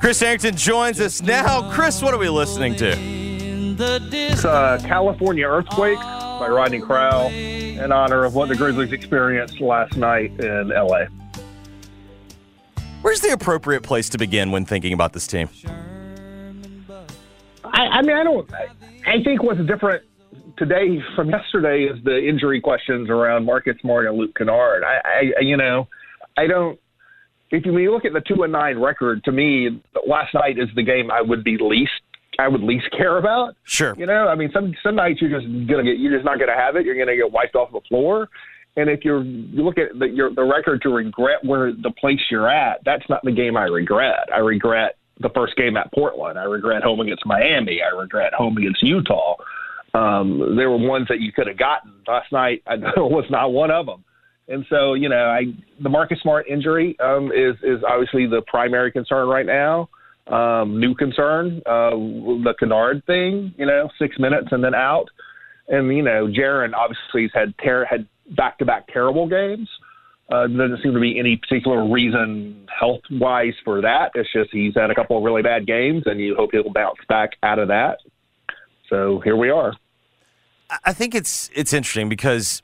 Chris Herrington joins us now. Chris, what are we listening to? It's uh, California Earthquake by Rodney Crowell in honor of what the Grizzlies experienced last night in LA. Where's the appropriate place to begin when thinking about this team? I, I mean, I don't. I think what's different today from yesterday is the injury questions around Marcus Smart and Luke Kennard. I, I you know, I don't. If you, when you look at the two and nine record, to me, last night is the game I would be least. I would least care about. Sure. You know, I mean, some some nights you're just gonna get. You're just not gonna have it. You're gonna get wiped off the floor. And if you're you look at the, your, the record to regret where the place you're at, that's not the game I regret. I regret the first game at Portland. I regret home against Miami. I regret home against Utah. Um, there were ones that you could have gotten last night. I was not one of them. And so, you know, I the Marcus Smart injury um, is is obviously the primary concern right now. Um, new concern, uh, the Kennard thing. You know, six minutes and then out. And you know, Jaren obviously has had ter- had back to back terrible games. Uh, there doesn't seem to be any particular reason health wise for that. It's just he's had a couple of really bad games, and you hope he'll bounce back out of that. So here we are. I think it's it's interesting because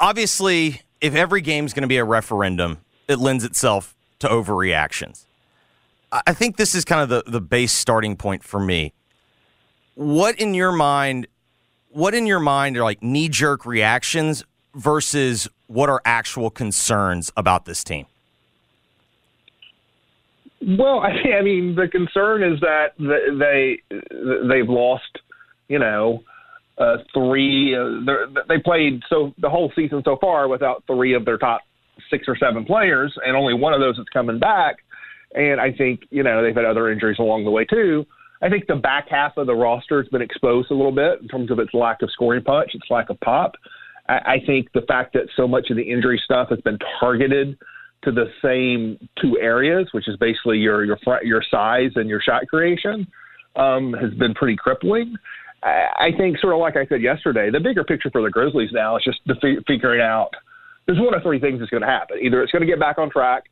obviously, if every game's going to be a referendum, it lends itself to overreactions. I think this is kind of the, the base starting point for me. What in your mind? What in your mind are like knee jerk reactions versus what are actual concerns about this team? Well, I, mean, the concern is that they they've lost, you know, uh, three. Uh, they played so the whole season so far without three of their top six or seven players, and only one of those is coming back. And I think you know they've had other injuries along the way too. I think the back half of the roster has been exposed a little bit in terms of its lack of scoring punch, its lack of pop. I, I think the fact that so much of the injury stuff has been targeted to the same two areas, which is basically your your front, your size and your shot creation, um, has been pretty crippling. I, think, sort of like I said yesterday, the bigger picture for the Grizzlies now is just the figuring out. There's one of three things that's going to happen. Either it's going to get back on track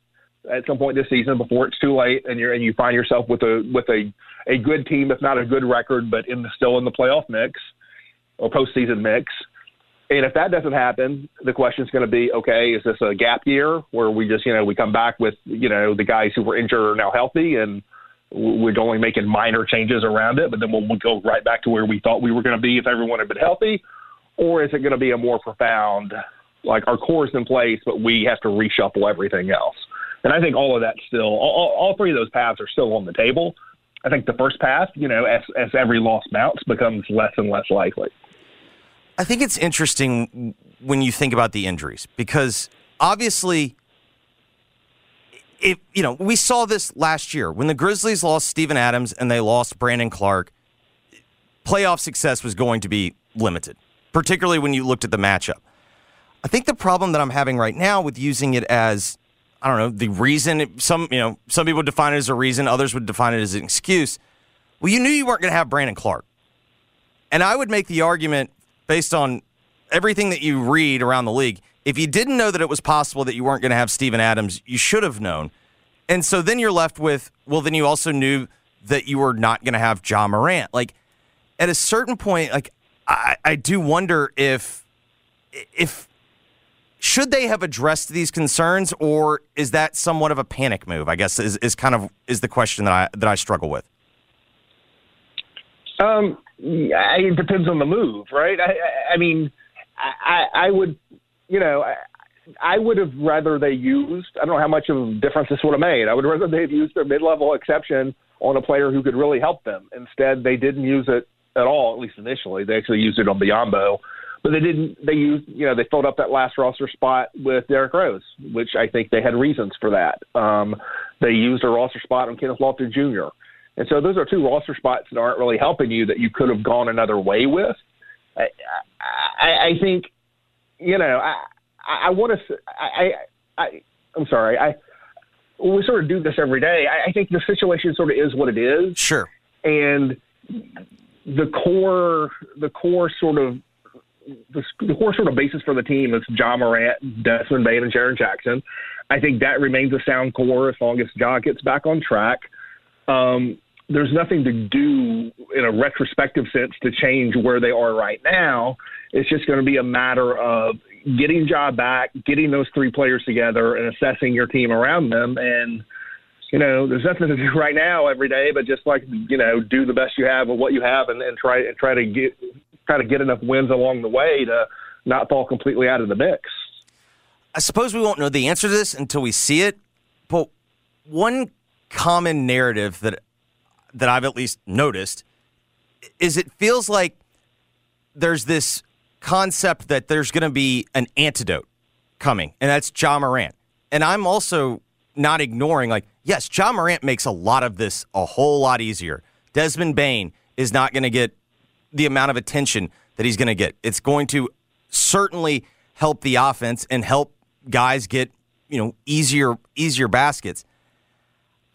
at some point this season before it's too late, and you're and you find yourself with a with a a good team, if not a good record, but in the still in the playoff mix or postseason mix and if that doesn't happen, the question is going to be, okay, is this a gap year where we just, you know, we come back with, you know, the guys who were injured are now healthy and we're only making minor changes around it, but then we'll, we'll go right back to where we thought we were going to be if everyone had been healthy? Or is it going to be a more profound, like our core is in place, but we have to reshuffle everything else? And I think all of that still, all, all three of those paths are still on the table. I think the first path, you know, as, as every loss mounts, becomes less and less likely. I think it's interesting when you think about the injuries because obviously, if you know, we saw this last year when the Grizzlies lost Steven Adams and they lost Brandon Clarke, Playoff success was going to be limited, particularly when you looked at the matchup. I think the problem that I'm having right now with using it as I don't know the reason some you know some people define it as a reason, others would define it as an excuse. Well, you knew you weren't going to have Brandon Clarke. and I would make the argument based on everything that you read around the league, if you didn't know that it was possible that you weren't going to have Steven Adams, you should have known. And so then you're left with, well, then you also knew that you were not going to have Ja Morant. Like at a certain point, like I, I do wonder if if should they have addressed these concerns, or is that somewhat of a panic move? I guess is, is kind of is the question that I that I struggle with. Um, it depends on the move, right? I, I mean, I, I would, you know, I, I would have rather they used. I don't know how much of a difference this would have made. I would rather they've used their mid-level exception on a player who could really help them. Instead, they didn't use it at all. At least initially, they actually used it on Biyombo, but they didn't. They used, you know, they filled up that last roster spot with Derrick Rose, which I think they had reasons for that. Um, they used a roster spot on Kenneth Lofton Jr. And so those are two roster spots that aren't really helping you that you could have gone another way with. I, I, I think, you know, I, I, want to. I, I, I'm sorry. I we sort of do this every day. I, I think the situation sort of is what it is. Sure. And the core, the core sort of the, the core sort of basis for the team is Ja Morant, Desmond Bane, and Jaren Jackson. I think that remains a sound core as long as Ja gets back on track. Um, there's nothing to do in a retrospective sense to change where they are right now. It's just going to be a matter of getting Ja back, getting those three players together, and assessing your team around them. And you know, there's nothing to do right now every day, but just like you know, do the best you have with what you have, and, and try and try to get try to get enough wins along the way to not fall completely out of the mix. I suppose we won't know the answer to this until we see it, but one common narrative that that I've at least noticed is it feels like there's this concept that there's going to be an antidote coming, and that's Ja Morant. And I'm also not ignoring, like, yes, Ja Morant makes a lot of this a whole lot easier. Desmond Bane is not going to get the amount of attention that he's going to get. It's going to certainly help the offense and help guys get, you know, easier easier baskets.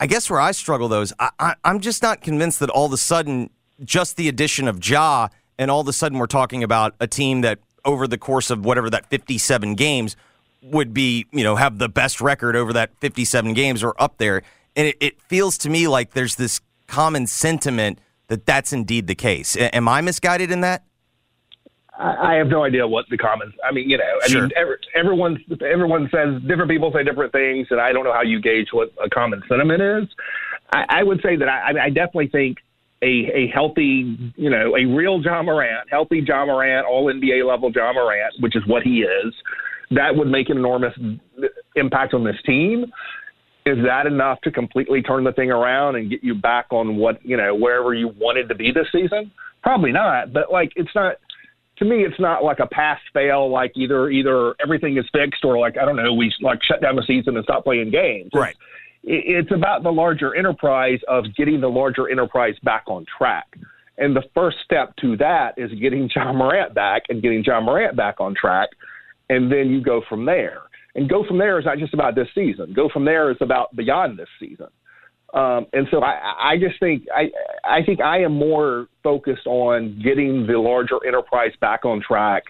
I guess where I struggle though is I, I, I'm just not convinced that all of a sudden just the addition of Ja and all of a sudden we're talking about a team that over the course of whatever that 57 games would be, you know, have the best record over that 57 games or up there. And it, it feels to me like there's this common sentiment that that's indeed the case. A- am I misguided in that? I have no idea what the comments. I mean, you know, I sure. mean, every, everyone everyone says different people say different things, and I don't know how you gauge what a common sentiment is. I, I would say that I, I definitely think a a healthy, you know, a real Ja Morant, healthy Ja Morant, all NBA level Ja Morant, which is what he is, that would make an enormous impact on this team. Is that enough to completely turn the thing around and get you back on what you know wherever you wanted to be this season? Probably not. But like, it's not to me, it's not like a pass fail. Like either either everything is fixed or like I don't know, we like shut down the season and stop playing games. Right. It's, it's about the larger enterprise of getting the larger enterprise back on track. And the first step to that is getting Ja Morant back and getting Ja Morant back on track, and then you go from there. And go from there is not just about this season. Go from there is about beyond this season. Um, and so I, I just think I, I think I am more focused on getting the larger enterprise back on track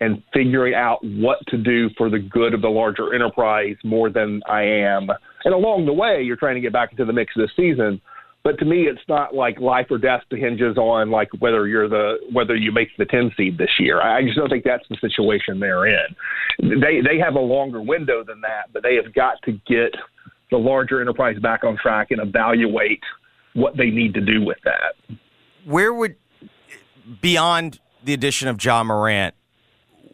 and figuring out what to do for the good of the larger enterprise more than I am. And along the way, you're trying to get back into the mix this season. But to me, it's not like life or death hinges on like whether you're the whether you make the 10 seed this year. I just don't think that's the situation they're in. They they have a longer window than that, but they have got to get the larger enterprise back on track and evaluate what they need to do with that. Where would, beyond the addition of Ja Morant,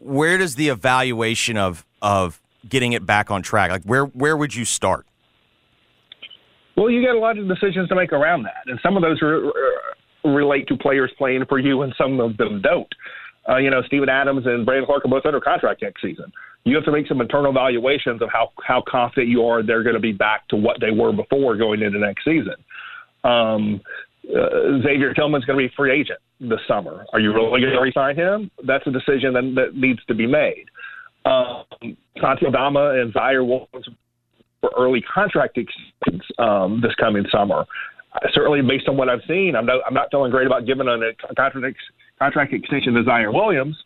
where does the evaluation of of getting it back on track? Like where where would you start? Well, you got a lot of decisions to make around that, and some of those re- relate to players playing for you, and some of them don't. Uh, you know, Steven Adams and Brandon Clarke are both under contract next season. You have to make some internal evaluations of how how confident you are they're going to be back to what they were before going into next season. Um, uh, Xavier Tillman's going to be free agent this summer. Are you really going to resign him? That's a decision that, that needs to be made. Um, Santi Aldama and Ziaire Williams for early contract extensions um, this coming summer. Uh, certainly, based on what I've seen, I'm not, I'm not feeling great about giving a contract contract extension to Ziaire Williams.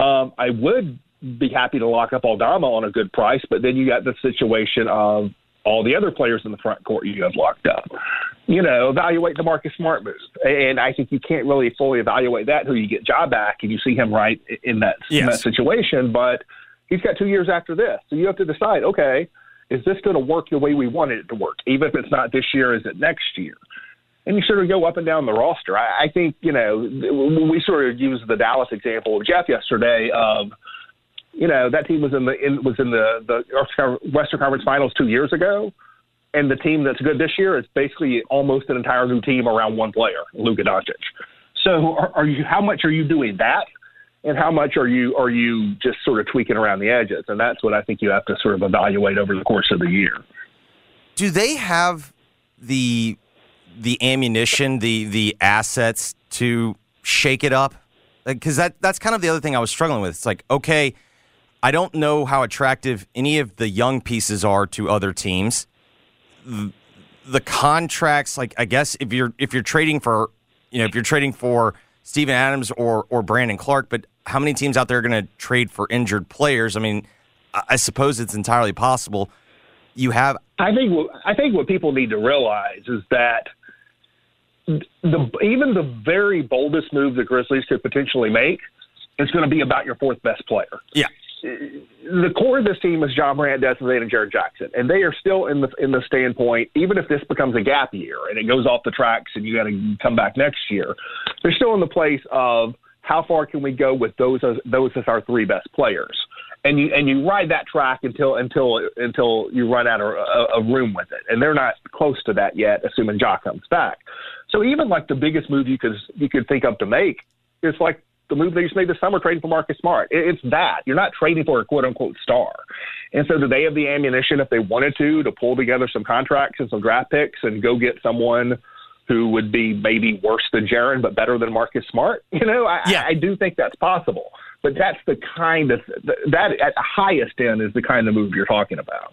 Um, I would be happy to lock up Aldama on a good price, but then you got the situation of all the other players in the front court you have locked up. You know, evaluate the Marcus Smart move, and I think you can't really fully evaluate that until you get Ja back and you see him right in that, yes. in that situation. But He's got two years after this. So you have to decide, okay, is this going to work the way we wanted it to work? Even if it's not this year, is it next year? And you sort of go up and down the roster. I, I think, you know, we sort of used the Dallas example of Jeff yesterday of, you know, that team was in the in, was in the the Western Conference Finals two years ago, and the team that's good this year is basically almost an entire new team around one player, Luka Doncic. So, are, are you? How much are you doing that? and how much are you are you just sort of tweaking around the edges? And that's what I think you have to sort of evaluate over the course of the year. Do they have the the ammunition, the the assets to shake it up? Because that that's kind of the other thing I was struggling with. It's like, okay, I don't know how attractive any of the young pieces are to other teams. The, the contracts, like I guess if you're if you're trading for, you know, if you're trading for Steven Adams or or Brandon Clarke, but how many teams out there are going to trade for injured players? I mean, I suppose it's entirely possible. You have. I think. I think what people need to realize is that the even the very boldest move the Grizzlies could potentially make is going to be about your fourth best player. Yeah. The core of this team is Ja Morant, Desmond and Jaren Jackson, and they are still in the in the standpoint. Even if this becomes a gap year and it goes off the tracks, and you got to come back next year, they're still in the place of how far can we go with those as those as our three best players? And you and you ride that track until until until you run out of a room with it, and they're not close to that yet, assuming Ja comes back. So even like the biggest move you could you could think of to make is like the move they just made this summer, trading for Marcus Smart. It, it's that you're not trading for a quote unquote star. And so, do they have the ammunition if they wanted to to pull together some contracts and some draft picks and go get someone? who would be maybe worse than Jaren, but better than Marcus Smart. You know, I, yeah. I do think that's possible. But that's the kind of that at the highest end is the kind of move you're talking about.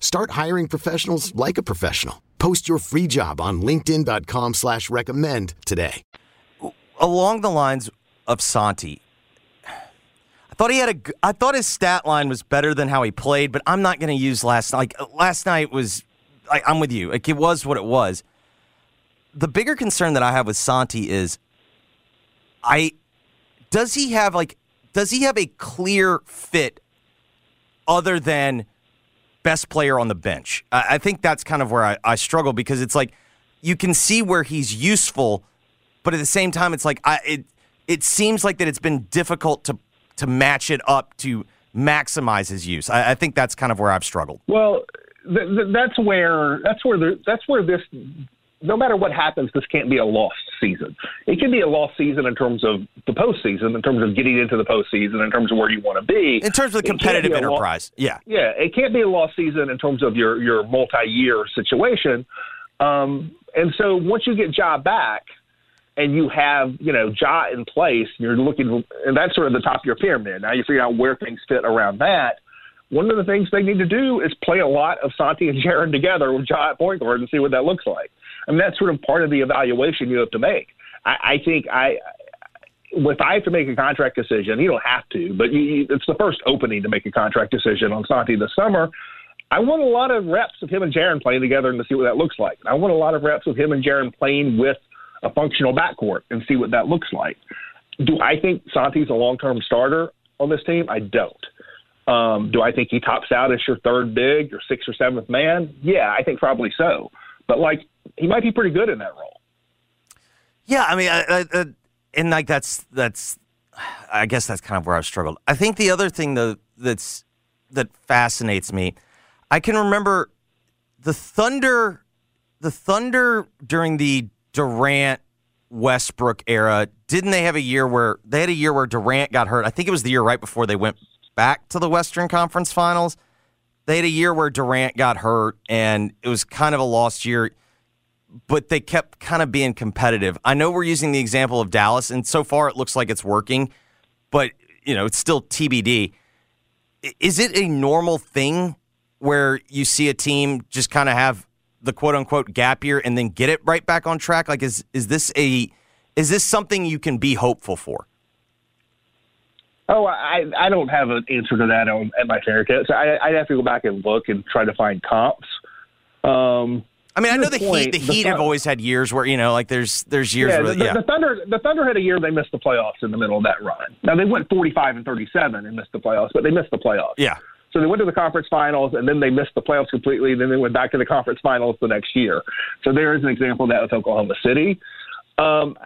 Start hiring professionals like a professional. Post your free job on LinkedIn.com slash recommend today. Along the lines of Santi, I thought he had a I thought his stat line was better than how he played, but I'm not gonna use last like uh, last night was I, I'm with you. Like it was what it was the bigger concern that I have with Santi is I does he have like does he have a clear fit other than best player on the bench? I, I think that's kind of where I, I, struggle because it's like you can see where he's useful, but at the same time, it's like I it it seems like that it's been difficult to to match it up to maximize his use. I, I think that's kind of where I've struggled. Well, th- th- that's where that's where the, that's where this no matter what happens, this can't be a lost season. It can be a lost season in terms of the postseason, in terms of getting into the postseason, in terms of where you want to be. In terms of the competitive enterprise, yeah, yeah, it can't be a lost season in terms of your your multi-year situation. Um, and so once you get Ja back, and you have you know Ja in place, you're looking, and that's sort of the top of your pyramid. Now you figure out where things fit around that one of the things they need to do is play a lot of Santi and Jaren together with Ja at point guard and see what that looks like. I mean, that's sort of part of the evaluation you have to make. I, I think I, if I have to make a contract decision, you don't have to, but you, it's the first opening to make a contract decision on Santi this summer. I want a lot of reps of him and Jaren playing together and to see what that looks like. I want a lot of reps of him and Jaren playing with a functional backcourt and see what that looks like. Do I think Santi's a long term starter on this team? I don't. Um, do I think he tops out as your third big, your sixth or seventh man? Yeah, I think probably so. But like he might be pretty good in that role. Yeah, I mean, I, I, uh, and like that's that's, I guess that's kind of where I've struggled. I think the other thing though that's that fascinates me, I can remember the Thunder, the Thunder during the Durant Westbrook era. Didn't they have a year where they had a year where Durant got hurt? I think it was the year right before they went back to the Western Conference Finals. They had a year where Durant got hurt, and it was kind of a lost year but they kept kind of being competitive. I know we're using the example of Dallas, and so far it looks like it's working, but you know it's still TBD. Is it a normal thing where you see a team just kind of have the quote unquote gap year and then get it right back on track? Like, is is this a is this something you can be hopeful for? Oh, I I don't have an answer to that on, at my fingertips. I, I'd have to go back and look and try to find comps. Um, I mean, I know the point, Heat. The Heat Thun- have always had years where you know, like there's there's years yeah, where the, yeah, the Thunder the Thunder had a year they missed the playoffs in the middle of that run. Now they went 45 and 37 and missed the playoffs, but they missed the playoffs. yeah. So they went to the conference finals and then they missed the playoffs completely. Then they went back to the conference finals the next year. So there is an example of that with Oklahoma City. Um,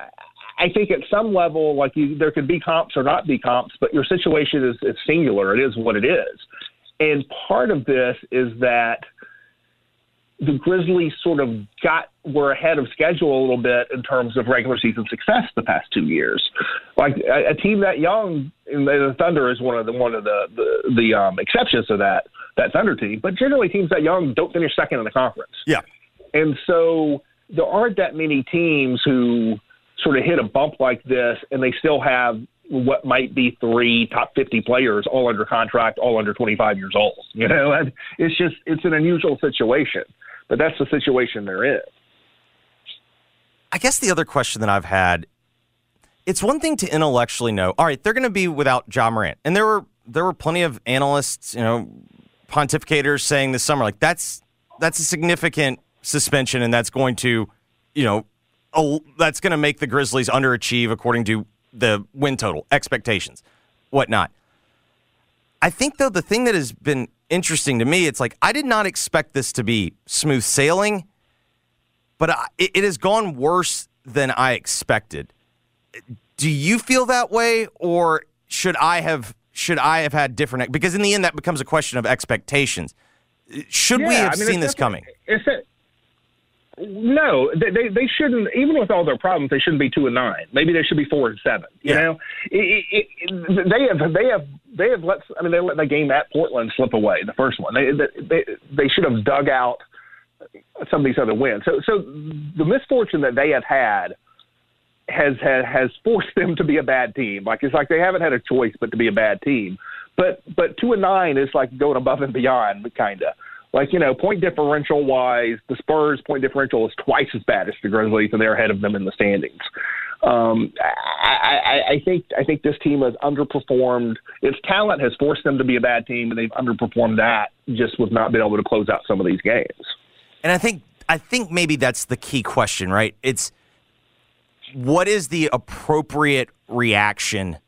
I think at some level, like you, there could be comps or not be comps, but your situation is, is singular. It is what it is. And part of this is that the Grizzlies sort of got were ahead of schedule a little bit in terms of regular season success the past two years. Like a, a team that young, and the Thunder is one of the one of the the, the um, exceptions to that that Thunder team. But generally, teams that young don't finish second in the conference. Yeah. And so there aren't that many teams who sort of hit a bump like this and they still have what might be three top 50 players all under contract, all under 25 years old. You know, and it's just, it's an unusual situation, but that's the situation they're in. I guess the other question that I've had, it's one thing to intellectually know, all right, they're going to be without Ja Morant, and there were there were plenty of analysts, you know, pontificators saying this summer like that's that's a significant suspension, and that's going to, you know, a, that's going to make the Grizzlies underachieve according to the win total expectations, whatnot. I think though the thing that has been interesting to me, it's like I did not expect this to be smooth sailing but I, it, it has gone worse than I expected. Do you feel that way, or should I have should I have had different? Because in the end, that becomes a question of expectations. Should we have I mean, seen this coming? definitely- It's a, no, they, they they shouldn't. Even with all their problems, they shouldn't be two and nine. Maybe they should be four and seven. You Yeah. know, it, it, they have they have they have let. I mean, they let the game at Portland slip away. The first one, they they they should have dug out some of these other wins. So so the misfortune that they have had has has, has forced them to be a bad team. Like it's like they haven't had a choice but to be a bad team. But but two and nine is like going above and beyond, kind of. Like you know, point differential wise, the Spurs' point differential is twice as bad as the Grizzlies, and they're ahead of them in the standings. Um, I, I, I think I think this team has underperformed. Its talent has forced them to be a bad team, and they've underperformed that just with not being able to close out some of these games. And I think I think maybe that's the key question, right? It's what is the appropriate reaction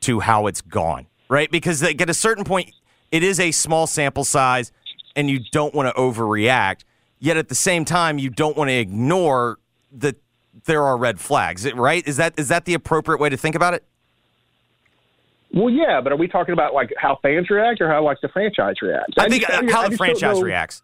to how it's gone, right? Because at a certain point, it is a small sample size, and you don't want to overreact. Yet at the same time, you don't want to ignore that there are red flags, right? Is that is that the appropriate way to think about it? Well, yeah, but are we talking about like how fans react or how like the franchise reacts? I, think just- uh, how just the franchise reacts.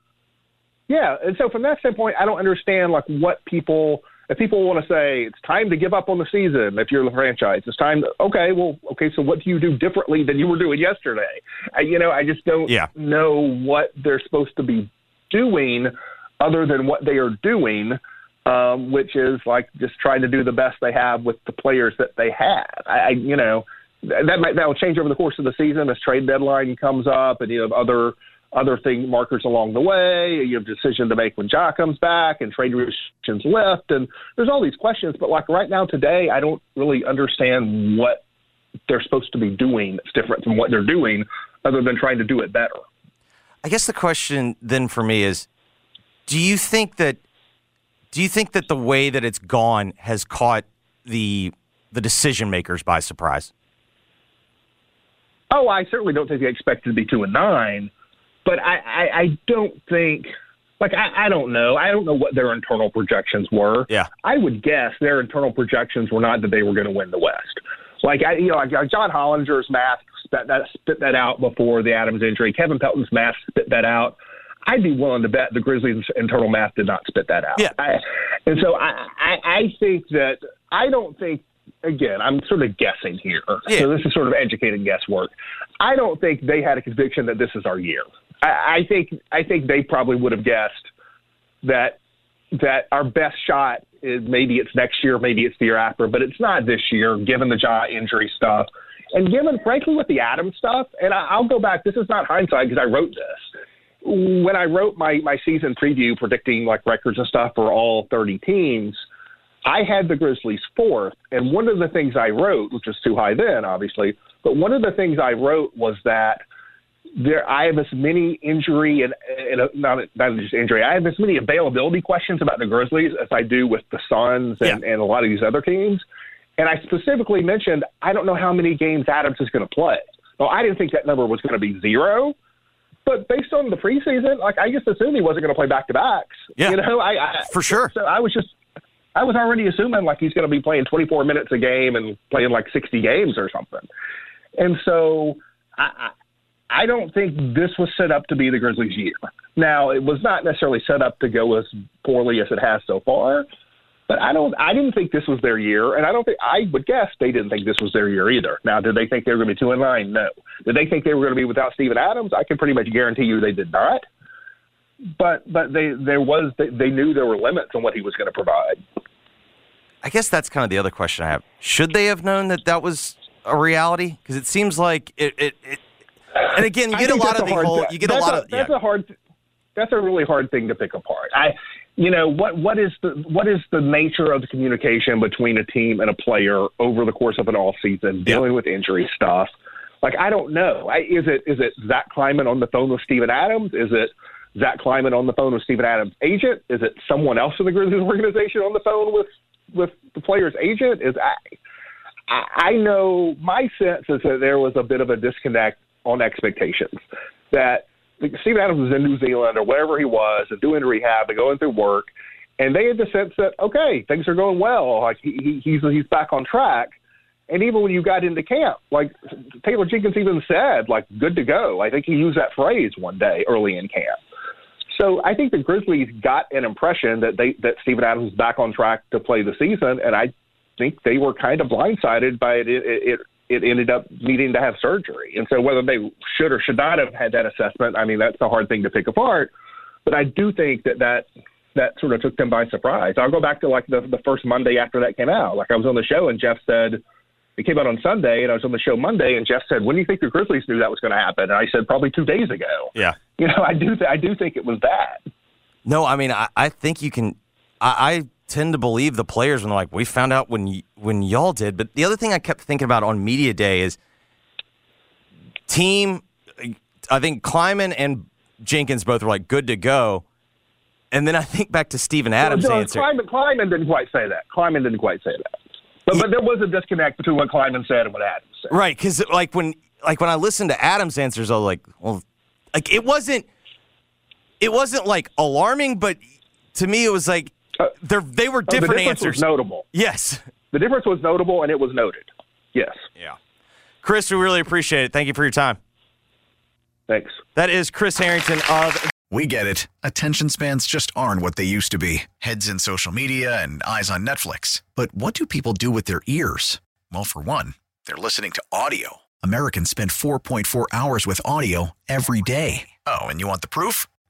Yeah, and so from that standpoint, I don't understand like what people if people want to say it's time to give up on the season if you're the franchise. It's time. To, okay, well, okay, so what do you do differently than you were doing yesterday? I, you know, I just don't Yeah. know what they're supposed to be doing other than what they are doing. Um, which is like just trying to do the best they have with the players that they have. I, I you know, that might that will change over the course of the season as trade deadline comes up, and you have other other thing markers along the way. You have decision to make when Ja comes back, and trade restrictions lift, and there's all these questions. But like right now, today, I don't really understand what they're supposed to be doing that's different from what they're doing, other than trying to do it better. I guess the question then for me is do you think that do you think that the way that it's gone has caught the the decision makers by surprise? Oh, I certainly don't think they expected to be two and nine, but I, I, I don't think. Like I, I don't know. I don't know what their internal projections were. Yeah. I would guess their internal projections were not that they were going to win the West. Like I, you know, like uh, John Hollinger's math spit that spit that out before the Adams injury. Kevin Pelton's math spit that out. I'd be willing to bet the Grizzlies' internal math did not spit that out. Yeah. I, and so I, I, I think that I don't think. Again, I'm sort of guessing here. Yeah. So this is sort of educated guesswork. I don't think they had a conviction that this is our year. I, I think I think they probably would have guessed that that our best shot is maybe it's next year, maybe it's the year after, but it's not this year, given the Ja injury stuff, and given frankly with the Adam stuff. And I, I'll go back. This is not hindsight because I wrote this. When I wrote my my season preview predicting like records and stuff for all 30 teams, I had the Grizzlies fourth, and one of the things I wrote, which was too high then, obviously, but one of the things I wrote was that there I have as many injury and, and uh, not not just injury. I have as many availability questions about the Grizzlies as I do with the Suns and, yeah. and a lot of these other teams. And I specifically mentioned I don't know how many games Adams is going to play. Well, I didn't think that number was going to be zero, but based on the preseason, like I just assumed he wasn't going to play back to backs. Yeah, you know, I, I for sure. So I was just I was already assuming like he's going to be playing 24 minutes a game and playing like 60 games or something. And so I, I don't think this was set up to be the Grizzlies' year. Now, it was not necessarily set up to go as poorly as it has so far, but I don't. I didn't think this was their year, and I don't think I would guess they didn't think this was their year either. Now, did they think they were going to be two and nine? No. Did they think they were going to be without Steven Adams? I can pretty much guarantee you they did not. But but they there was they, they knew there were limits on what he was going to provide. I guess that's kind of the other question I have. Should they have known that that was a reality? Because it seems like it, it, it and again, you get a lot of the whole. You get a lot a, of. That's yeah. a hard. That's a really hard thing to pick apart. I, you know, what what is the what is the nature of the communication between a team and a player over the course of an off season, dealing with injury stuff? Like I don't know. I, is it is it Zach Kleiman on the phone with Steven Adams? Is it Zach Kleiman on the phone with Steven Adams' agent? Is it someone else in the Grizzlies organization on the phone with with the player's agent? Is I, I know my sense is that there was a bit of a disconnect on expectations. That Steven Adams was in New Zealand or wherever he was and doing rehab and going through work, and they had the sense that okay, things are going well. Like he, he, he's he's back on track. And even when you got into camp, like Taylor Jenkins even said, like good to go. I think he used that phrase one day early in camp. So I think the Grizzlies got an impression that they that Steven Adams is back on track to play the season, and I think they were kind of blindsided by it, it, it it ended up needing to have surgery. And so whether they should or should not have had that assessment, I mean, that's a hard thing to pick apart. But I do think that that that sort of took them by surprise. I'll go back to like the the first Monday after that came out. Like I was on the show and Jeff said it came out on Sunday and I was on the show Monday and Jeff said, "When do you think the Grizzlies knew that was going to happen?" And I said, "Probably 2 days ago." Yeah. You know, I do th- I do think it was that. No, I mean, I, I think you can I, I tend to believe the players when they're like, "We found out when y- when y'all did." But the other thing I kept thinking about on media day is team. I think Kleiman and Jenkins both were like good to go, and then I think back to Steven Adams' no, answer. Kleiman, Kleiman didn't quite say that. Kleiman didn't quite say that. But, but there was a disconnect between what Kleiman said and what Adams said. Right, because like when like when I listened to Adams' answers, I was like, well, like it wasn't it wasn't like alarming, but to me it was like uh, they were different the answers. notable. Yes. The difference was notable, and it was noted. Yes. Yeah. Chris, we really appreciate it. Thank you for your time. Thanks. That is Chris Herrington of. We get it. Attention spans just aren't what they used to be heads in social media and eyes on Netflix. But what do people do with their ears? Well, for one, they're listening to audio. Americans spend 4.4 hours with audio every day. Oh, and you want the proof?